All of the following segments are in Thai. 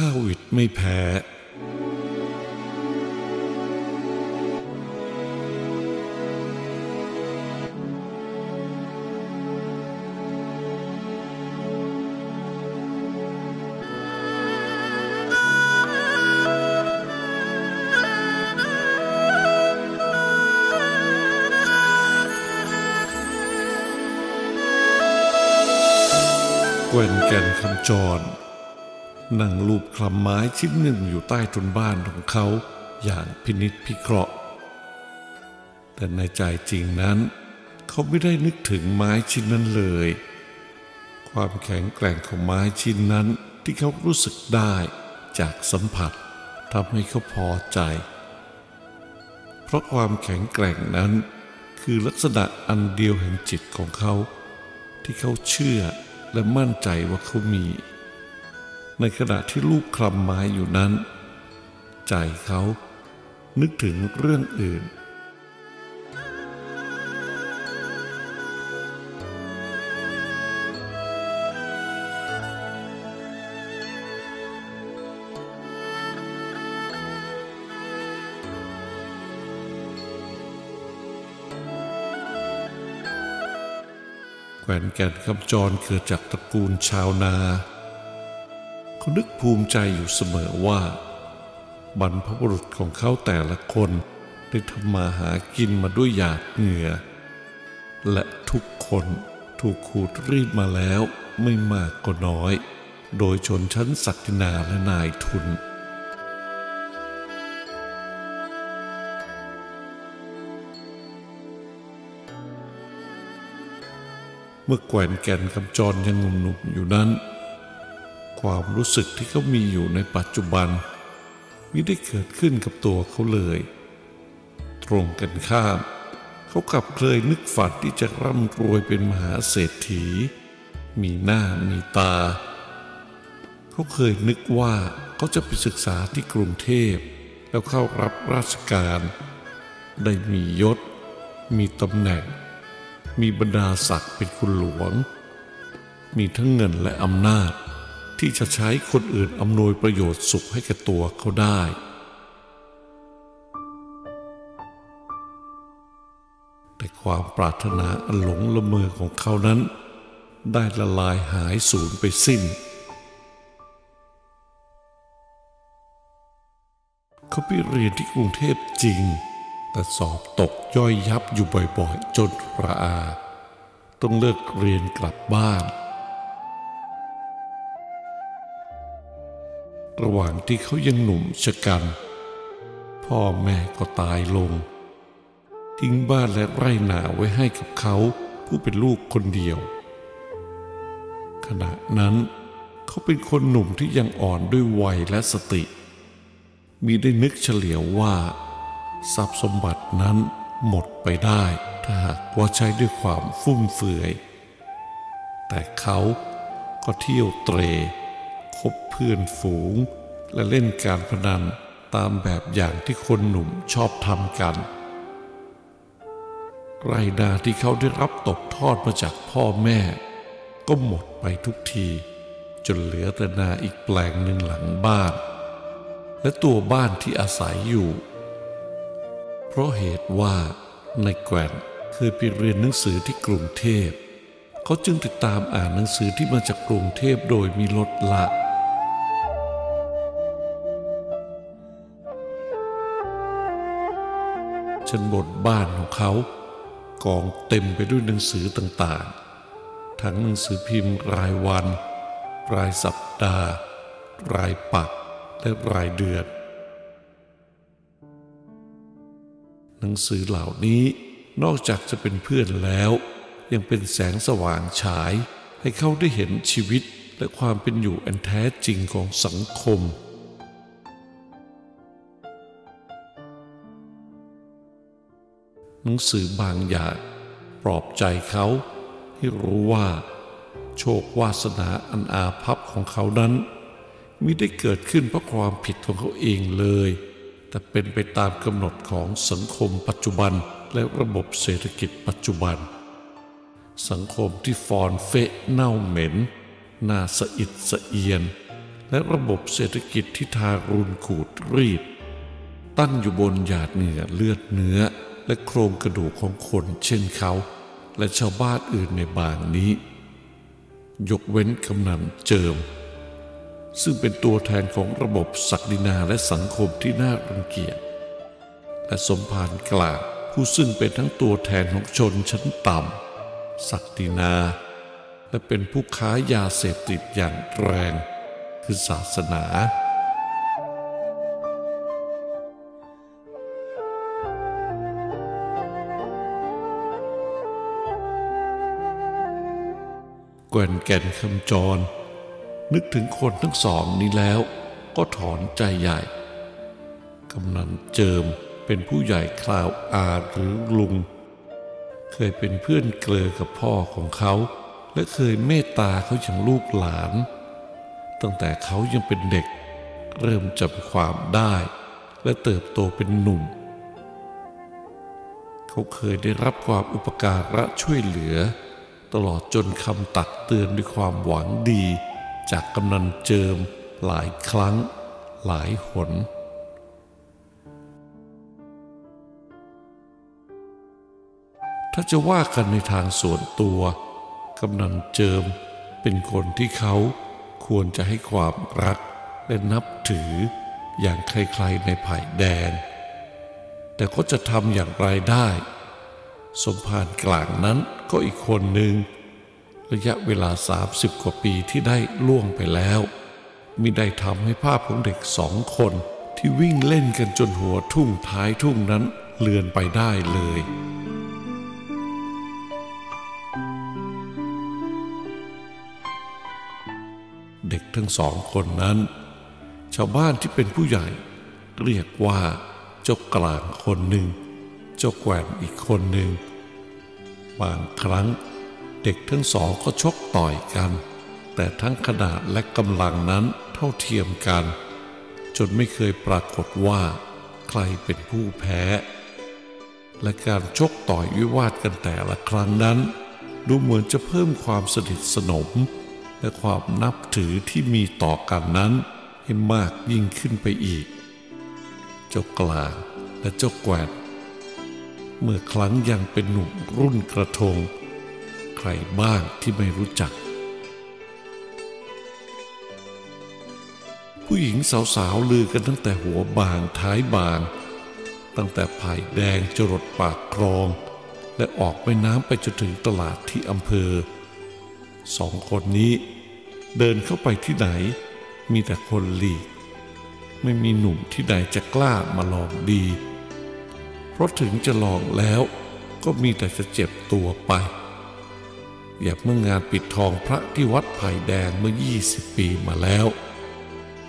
ข้าวิดไม่แพ้ แกว่นแก่นคำจร นั่งลูบคลำไม้ชิ้นหนึ่งอยู่ใต้ต้นบ้านของเขาอย่างพินิษพิเคราะห์ แต่ในใจจริงนั้น เขาไม่ได้นึกถึงไม้ชิ้นนั้นเลย ความแข็งแกร่งของไม้ชิ้นนั้นที่เขารู้สึกได้จากสัมผัสทำให้เขาพอใจ เพราะความแข็งแกร่งนั้น คือลักษณะอันเดียวแห่งจิตของเขา ที่เขาเชื่อและมั่นใจว่าเขามี ในขณะที่ลูกคลำไม้อยู่นั้น ใจเขานึกถึงเรื่องอื่นแกวนแก่นคำจรเกิดจากตระกูลชาวนา เขานึกภูมิใจอยู่เสมอว่า บรรพบุรุษของเขาแต่ละคนได้ทำมาหากินมาด้วยหยาดเหงื่อ และทุกคนถูกขูดรีดมาแล้วไม่มากก็น้อย โดยชนชั้นศักดินาและนายทุน เมื่อแกวนแก่นคำจรยังหนุ่มๆอยู่นั้น ความรู้สึกที่เขามีอยู่ในปัจจุบันมิได้เกิดขึ้นกับตัวเขาเลย ตรงกันข้าม เขากลับเคยนึกฝันที่จะร่ำรวยเป็นมหาเศรษฐี มีหน้ามีตา เขาเคยนึกว่าเขาจะไปศึกษาที่กรุงเทพ แล้วเข้ารับราชการ ได้มียศ มีตำแหน่ง มีบรรดาศักดิ์เป็นคุณหลวง มีทั้งเงินและอำนาจ ที่จะใช้คนอื่นอำนวยประโยชน์สุขให้แก่ตัวเขาได้ แต่ความปรารถนาอันหลงละเมอของเขานั้น ได้ละลายหายสูญไปสิ้น เขาไปเรียนที่กรุงเทพจริง แต่สอบตกย่อยยับอยู่บ่อยๆ จนระอา ต้องเลิกเรียนกลับบ้าน ระหว่างที่เขายังหนุ่มชะกัน พ่อแม่ก็ตายลง ทิ้งบ้านและไร่นาไว้ให้กับเขาผู้เป็นลูกคนเดียว ขณะนั้นเขาเป็นคนหนุ่มที่ยังอ่อนด้วยวัยและสติ มีได้นึกเฉลียวว่า ทรัพย์สมบัตินั้นหมดไปได้ถ้าหากว่าใช้ด้วยความฟุ่มเฟือย แต่เขาก็เที่ยวเตร บเพื่อนฝูง และเล่นการพนันตามแบบอย่างที่คนหนุ่มชอบทำกัน ไรนาที่เขาได้รับตกทอดมาจากพ่อแม่ ก็หมดไปทุกที จนเหลือแต่นาอีกแปลงหนึ่งหลังบ้าน และตัวบ้านที่อาศัยอยู่ เพราะเหตุว่าในแกวนเคยไปเรียนหนังสือที่กรุงเทพเขาจึงติดตามอ่านหนังสือที่มาจากกรุงเทพโดยมีลดละ นบนบ้านของเขา กองเต็มไปด้วยหนังสือต่างๆ ทั้งหนังสือพิมพ์รายวัน รายสัปดาห์ รายปักและรายเดือน หนังสือเหล่านี้นอกจากจะเป็นเพื่อนแล้ว ยังเป็นแสงสว่างฉายให้เขาได้เห็นชีวิตและความเป็นอยู่อันแท้จริงของสังคม หนังสือบางอย่างปลอบใจเขาให้รู้ว่า โชควาสนาอันอาภัพของเขานั้นมิได้เกิดขึ้นเพราะความผิดของเขาเองเลย แต่เป็นไปตามกำหนดของสังคมปัจจุบันและระบบเศรษฐกิจปัจจุบัน สังคมที่ฟอนเฟะเน่าเหม็นน่าสะอิดสะเอียน และระบบเศรษฐกิจที่ทารุณขูดรีด ตั้งอยู่บนหยาดเหงื่อเลือดเนื้อ และโครงกระดูกของคนเช่นเขา และชาวบ้านอื่นในบางนี้ ยกเว้นกำนันเจิม ซึ่งเป็นตัวแทนของระบบศักดินาและสังคมที่น่ารังเกียจและสมภารกลางผู้ซึ่งเป็นทั้งตัวแทนของชนชั้นต่ำศักดินา และเป็นผู้ค้ายาเสพติดอย่างแรงคือศาสนา แก่นแก่นคำจร นึกถึงคนทั้งสองนี้แล้วก็ถอนใจใหญ่ กำนันเจิมเป็นผู้ใหญ่คราวอาหรือลุง เคยเป็นเพื่อนเกลอกับพ่อของเขา และเคยเมตตาเขาอย่างลูกหลาน ตั้งแต่เขายังเป็นเด็ก เริ่มจำความได้ และเติบโตเป็นหนุ่ม เขาเคยได้รับความอุปการะช่วยเหลือ ตลอดจนคำตักเตือนด้วยความหวังดี จากกำนันเจิมหลายครั้งหลายหนถ้าจะว่ากันในทางส่วนตัวกำนันเจิมเป็นคนที่เขาควรจะให้ความรักและนับถืออย่างใครๆในไผ่แดงแต่ก็จะทำอย่างไรได้ สมภารกลางนั้นก็อีกคนหนึ่ง ระยะเวลา 30 กว่าปีที่ได้ล่วงไปแล้วมิได้ทำให้ภาพของเด็กสองคนที่วิ่งเล่นกันจนหัวทุ่งท้ายทุ่งนั้นเลือนไปได้เลย เด็กทั้งสองคนนั้น ชาวบ้านที่เป็นผู้ใหญ่ เรียกว่าเจ้ากลางคนหนึ่ง เจ้าแกว่งอีกคนหนึ่ง บางครั้งเด็กทั้งสองก็ชกต่อยกัน แต่ทั้งขนาดและกำลังนั้นเท่าเทียมกัน จนไม่เคยปรากฏว่า ใครเป็นผู้แพ้ และการชกต่อยวิวาทกันแต่ละครั้งนั้น ดูเหมือนจะเพิ่มความสนิทสนม และความนับถือที่มีต่อกันนั้น ให้มากยิ่งขึ้นไปอีก เจ้ากลางและเจ้าแกวน เมื่อครั้งยังเป็นหนุ่มรุ่นกระทง ใครบ้างที่ไม่รู้จัก ผู้หญิงสาวๆลือกันตั้งแต่หัวบางท้ายบาง ตั้งแต่ผ่แดงจรดปากคลอง และออกไปน้ำไปจนถึงตลาดที่อำเภอ สองคนนี้เดินเข้าไปที่ไหน มีแต่คนหลีก ไม่มีหนุ่มที่ใดจะกล้ามาลองดี เพราะถึงจะลองแล้วก็มีแต่จะเจ็บตัวไป อย่างเมื่องานปิดทองพระที่วัดไผ่แดงเมื่อ 20 ปีมาแล้ว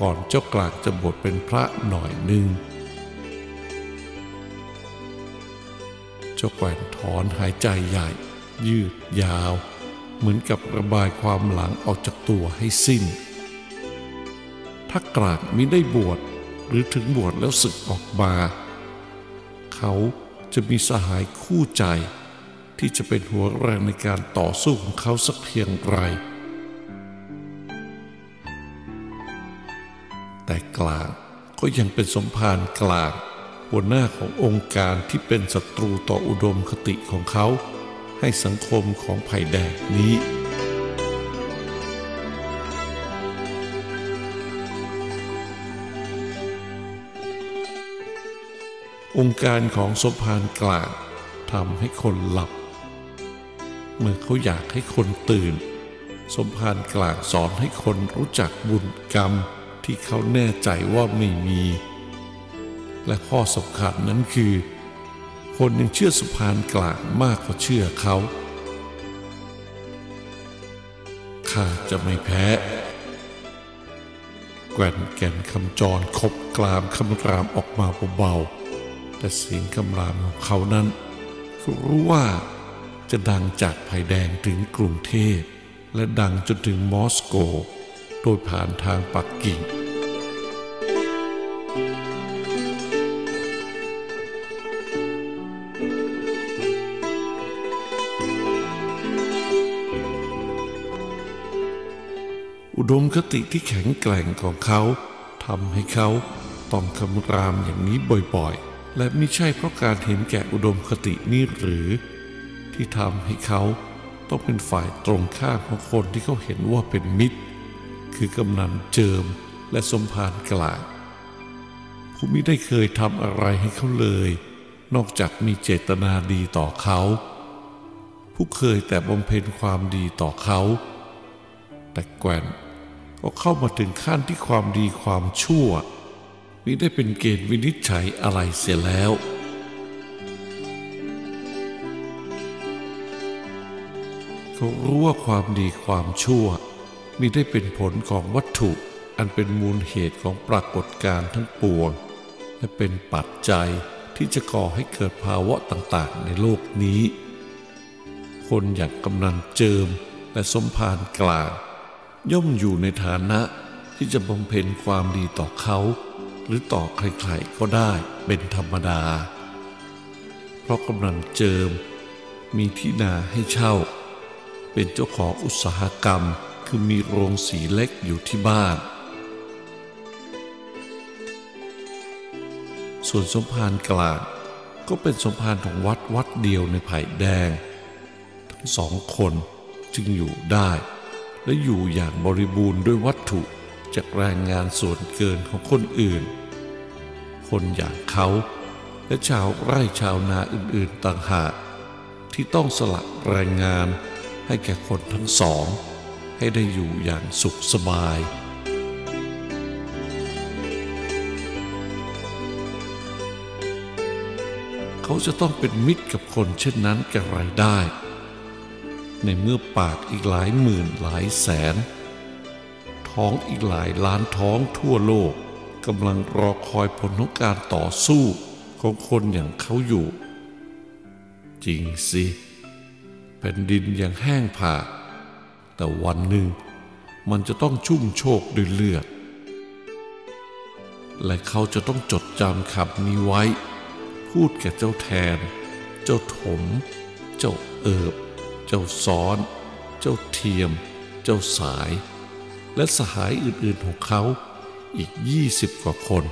ก่อนเจ้ากลางจะบวชเป็นพระหน่อยหนึ่งเจ้าแกว่นถอนหายใจใหญ่ ยืดยาว เหมือนกับระบายความหลังออกจากตัวให้สิ้น ถ้ากลางมิได้บวชหรือถึงบวชแล้วศึกออกมา เขาจะมีสหายคู่ใจ ที่จะเป็นหัวแรงในการต่อสู้ของเขาสักเพียงไร แต่กลางก็ยังเป็นสมภารกลาง หัวหน้าขององค์การที่เป็นศัตรูต่ออุดมคติของเขา ให้สังคมของไผ่แดงนี้ องค์การของสมภารกลางทำให้คนหลับ เมื่อเขาอยากให้คนตื่นสมภารกลางสอนให้คนรู้จักบุญกรรมที่เขาแน่ใจว่าไม่มี และข้อสำคัญนั้นคือ คนยังเชื่อสมภารกลางมากกว่าเชื่อเขา ข้าจะไม่แพ้ แก่นแก่นคำจรคบกลามคำรามออกมาเบาๆ แต่เสียงคำรามของเขานั้นเขารู้ว่าจะดังจากไผ่แดงถึงกรุงเทพและดังจนถึงมอสโก โดยผ่านทางปักกิ่ง อุดมคติที่แข็งแกร่งของเขาทำให้เขาต้องคำรามอย่างนี้บ่อยๆ และไม่ใช่เพราะการเห็นแก่อุดมคตินี้หรือ ที่ทำให้เขาต้องเป็นฝ่ายตรงข้ามของคนที่เขาเห็นว่าเป็นมิตร คือกำนันเจิมและสมภารกลางผู้มิได้เคยทำอะไรให้เขาเลย นอกจากมีเจตนาดีต่อเขา ผู้เคยแต่บำเพ็ญความดีต่อเขา แต่แกวนก็เข้ามาถึงขั้นที่ความดีความชั่ว มิได้เป็นเกณฑ์วินิจฉัยอะไรเสียแล้ว เขารู้ว่าความดีความชั่วมิได้เป็นผลของวัตถุอันเป็นมูลเหตุของปรากฏการณ์ทั้งปวง และเป็นปัจจัยที่จะก่อให้เกิดภาวะต่างๆ ในโลกนี้ คนอย่างกำนันเจิมและสมภารกลาง ย่อมอยู่ในฐานะที่จะบำเพ็ญความดีต่อเขา หรือต่อใครๆก็ได้เป็นธรรมดา เพราะกำนันเจิม มีที่นาให้เช่า เป็นเจ้าของอุตสาหกรรมคือมีโรงสีเล็กอยู่ที่บ้าน ส่วนสมภารกลางก็เป็นสมภารของวัดวัดเดียวในไผ่แดง ทั้งสองคนจึงอยู่ได้ และอยู่อย่างบริบูรณ์ด้วยวัตถุ จากแรงงานส่วนเกินของคนอื่น คนอย่างเขาและชาวไร่ชาวนาอื่นๆต่างหากที่ต้องสละแรงงานให้แก่คนทั้งสอง ให้ได้อยู่อย่างสุขสบาย เขาจะต้องเป็นมิตรกับคนเช่นนั้นแกระไรได้ ในเมื่อปากอีกหลายหมื่นหลายแสน ท้องอีกหลายล้านท้องทั่วโลกกำลังรอคอยผลของการต่อสู้ของคนอย่างเขาอยู่ จริงสิแผ่นดินยังแห้งผากแต่วันหนึ่งมันจะต้องชุ่มโชกด้วยเลือด และเขาจะต้องจดจำคำนี้ไว้ พูดแก่เจ้าแทน เจ้าถม เจ้าเอิบ เจ้าซ้อน เจ้าเทียม เจ้าสาย และสหายอื่นๆของเขาอีกยี่สิบกว่าคน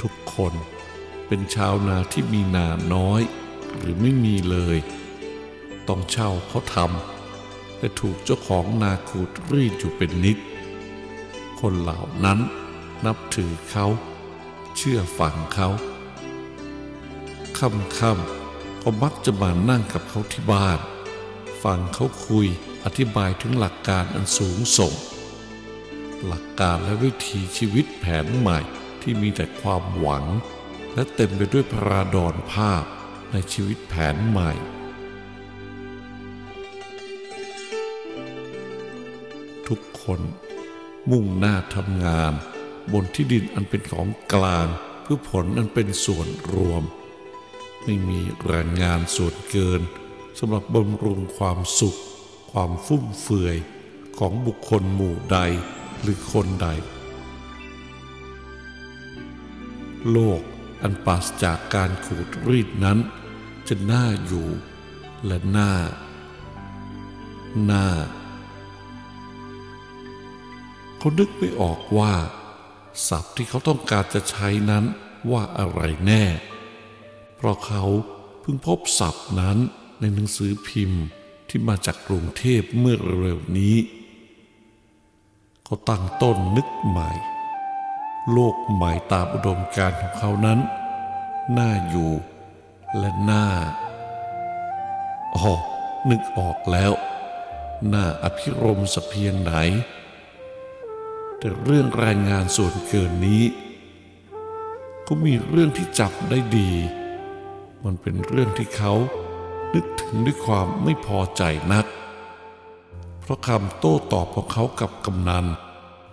ทุกคนเป็นชาวนาที่มีนาน้อย หรือไม่มีเลย ต้องเช่าเขาทำและถูกเจ้าของนาขูดรีดอยู่เป็นนิด คนเหล่านั้นนับถือเขา เชื่อฟังเขาค่ำๆก็มักจะมานั่งกับเขาที่บ้าน ฟังเขาคุย อธิบายถึงหลักการอันสูงส่ง หลักการและวิธีชีวิตแผนใหม่ที่มีแต่ความหวัง และเต็มไปด้วยพระดอนภาพในชีวิตแผนใหม่ ทุกคนมุ่งหน้าทำงาน บนที่ดินอันเป็นของกลางเพื่อผลอันเป็นส่วนรวม ไม่มีแรงงานส่วนเกินสำหรับบำรุงความสุข ความฟุ่มเฟือยของบุคคลหมู่ใดหรือคนใด โลกอันปราศจากการขูดรีดนั้น จะน่าอยู่และน่าน่าเขานึกไม่ออกว่าศัพท์ที่เขาต้องการจะใช้นั้นว่าอะไรแน่ เพราะเขาเพิ่งพบศัพท์นั้นในหนังสือพิมพ์ ที่มาจากกรุงเทพเมื่อเร็วนี้ เขาตั้งต้นนึกใหม่ โลกใหม่ตามอุดมการของเขานั้น น่าอยู่และน่าอ๋อนึกออกแล้วน่าอภิรมสเพียงไหน แต่เรื่องรายงานส่วนเกินนี้ ก็มีเรื่องที่จับได้ดี มันเป็นเรื่องที่เขา นึกถึงด้วยความไม่พอใจนัก เพราะคำโต้ตอบของเขากับกำนัน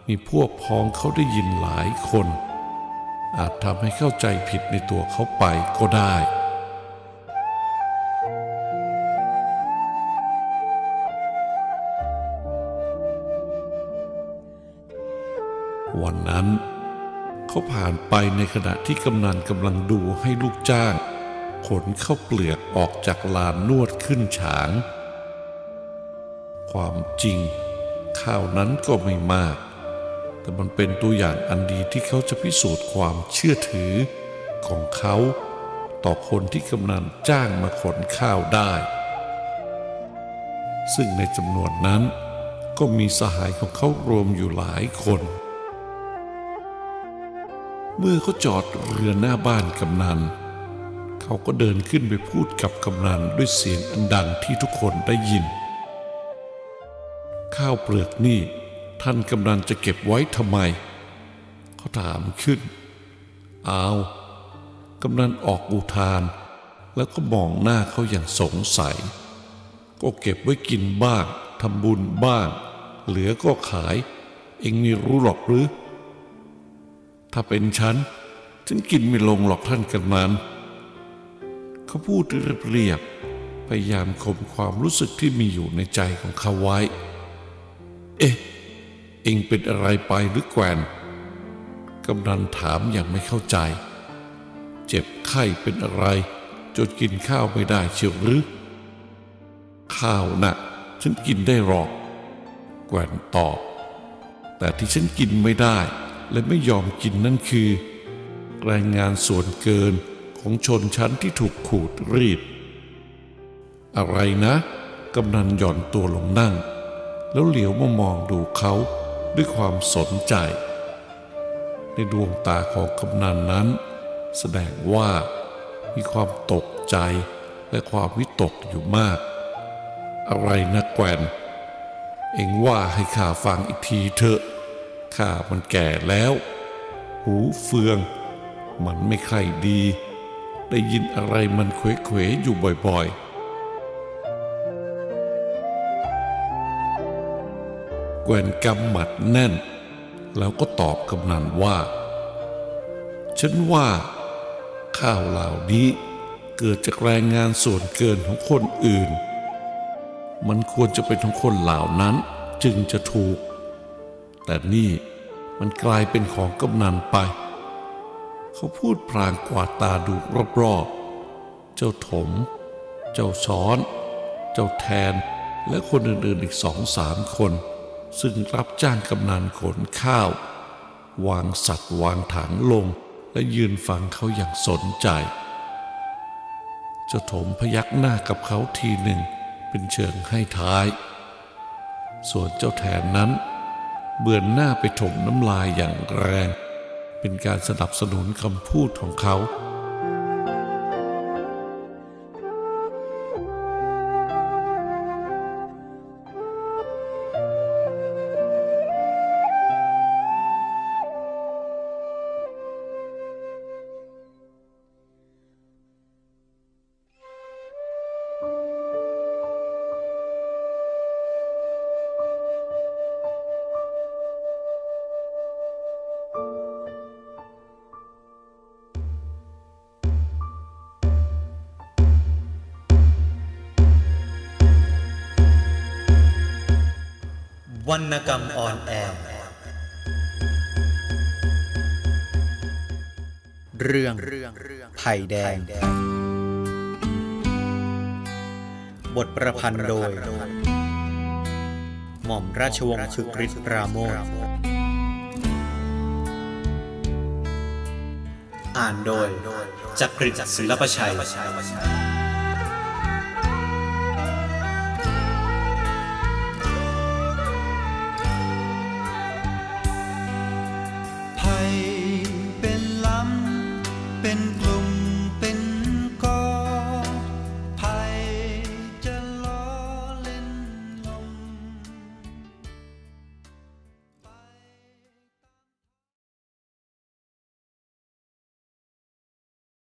มีพวกพ้องเขาได้ยินหลายคน อาจทำให้เข้าใจผิดในตัวเขาไปก็ได้วันนั้น เขาผ่านไปในขณะที่กำนันกำลังดูให้ลูกจ้าง ขนข้าวเปลือกออกจากลานนวดขึ้นฉาง ความจริง ข้าวนั้นก็ไม่มาก แต่มันเป็นตัวอย่างอันดีที่เขาจะพิสูจน์ความเชื่อถือของเขาต่อคนที่กำนันจ้างมาขนข้าวได้ ซึ่งในจำนวนนั้นก็มีสหายของเขารวมอยู่หลายคน เมื่อเขาจอดเรือหน้าบ้านกำนัน เขาก็เดินขึ้นไปพูดกับกำนันด้วยเสียงอันดังที่ทุกคนได้ยิน ข้าวเปลือกนี่ท่านกำนันจะเก็บไว้ทำไม เขาถามขึ้น อ้าวกำนันออกอุทาน แล้วก็มองหน้าเขาอย่างสงสัย ก็เก็บไว้กินบ้างทำบุญบ้าง เหลือก็ขาย เองนี่รู้หรอกหรือ ถ้าเป็นฉัน ฉันกินไม่ลงหรอกท่านกำนัน เขาพูดเรียบๆพยายามข่มความรู้สึกที่มีอยู่ในใจของเขาไว้ เอ๊ะ เองเป็นอะไรไปหรือแกวนกำนันถามอย่างไม่เข้าใจ เจ็บไข้เป็นอะไร จนกินข้าวไม่ได้เชียวหรือ ข้าวนะ่ะฉันกินได้หรอก แกวนตอบ แต่ที่ฉันกินไม่ได้และไม่ยอมกินนั่นคือ แรงงานส่วนเกิน ของชนชั้นที่ถูกขูดรีด อะไรนะ กำนันหย่อนตัวลงนั่ง แล้วเหลียวมามองดูเขาด้วยความสนใจ ในดวงตาของกำนันนั้น แสดงว่ามีความตกใจและความวิตกอยู่มาก อะไรนะแกวนเอ็งว่าให้ข้าฟังอีกทีเถอะข้ามันแก่แล้ว หูเฟือง มันไม่ค่อยดี ได้ยินอะไรมันเขวๆอยู่บ่อยๆ แกวนกำหมัดแน่น แล้วก็ตอบกำนันว่า ฉันว่า ข้าวเหล่านี้เกิดจากแรงงานส่วนเกินของคนอื่น มันควรจะเป็นของคนเหล่านั้นจึงจะถูก แต่นี่มันกลายเป็นของกำนันไป เขาพูดพลางกวาดตาดูรอบๆ เจ้าถม เจ้าซ้อน เจ้าแทน และคนอื่นๆอีกสองสามคน ซึ่งรับจ้างกำนันขนข้าว วางสัตว์วางถังลง และยืนฟังเขาอย่างสนใจ เจ้าถมพยักหน้ากับเขาทีหนึ่งเป็นเชิงให้ท้าย ส่วนเจ้าแทนนั้น เบือนหน้าไปถมน้ำลายอย่างแรง เป็นการสนับสนุนคำพูดของเขา วรรณกรรมออนแอร์เรื่องไผ่แดง บทประพันธ์โดย หม่อมราชวงศ์คึกฤทธิ์ปราโมทอ่านโดยจักริดศิลปชัย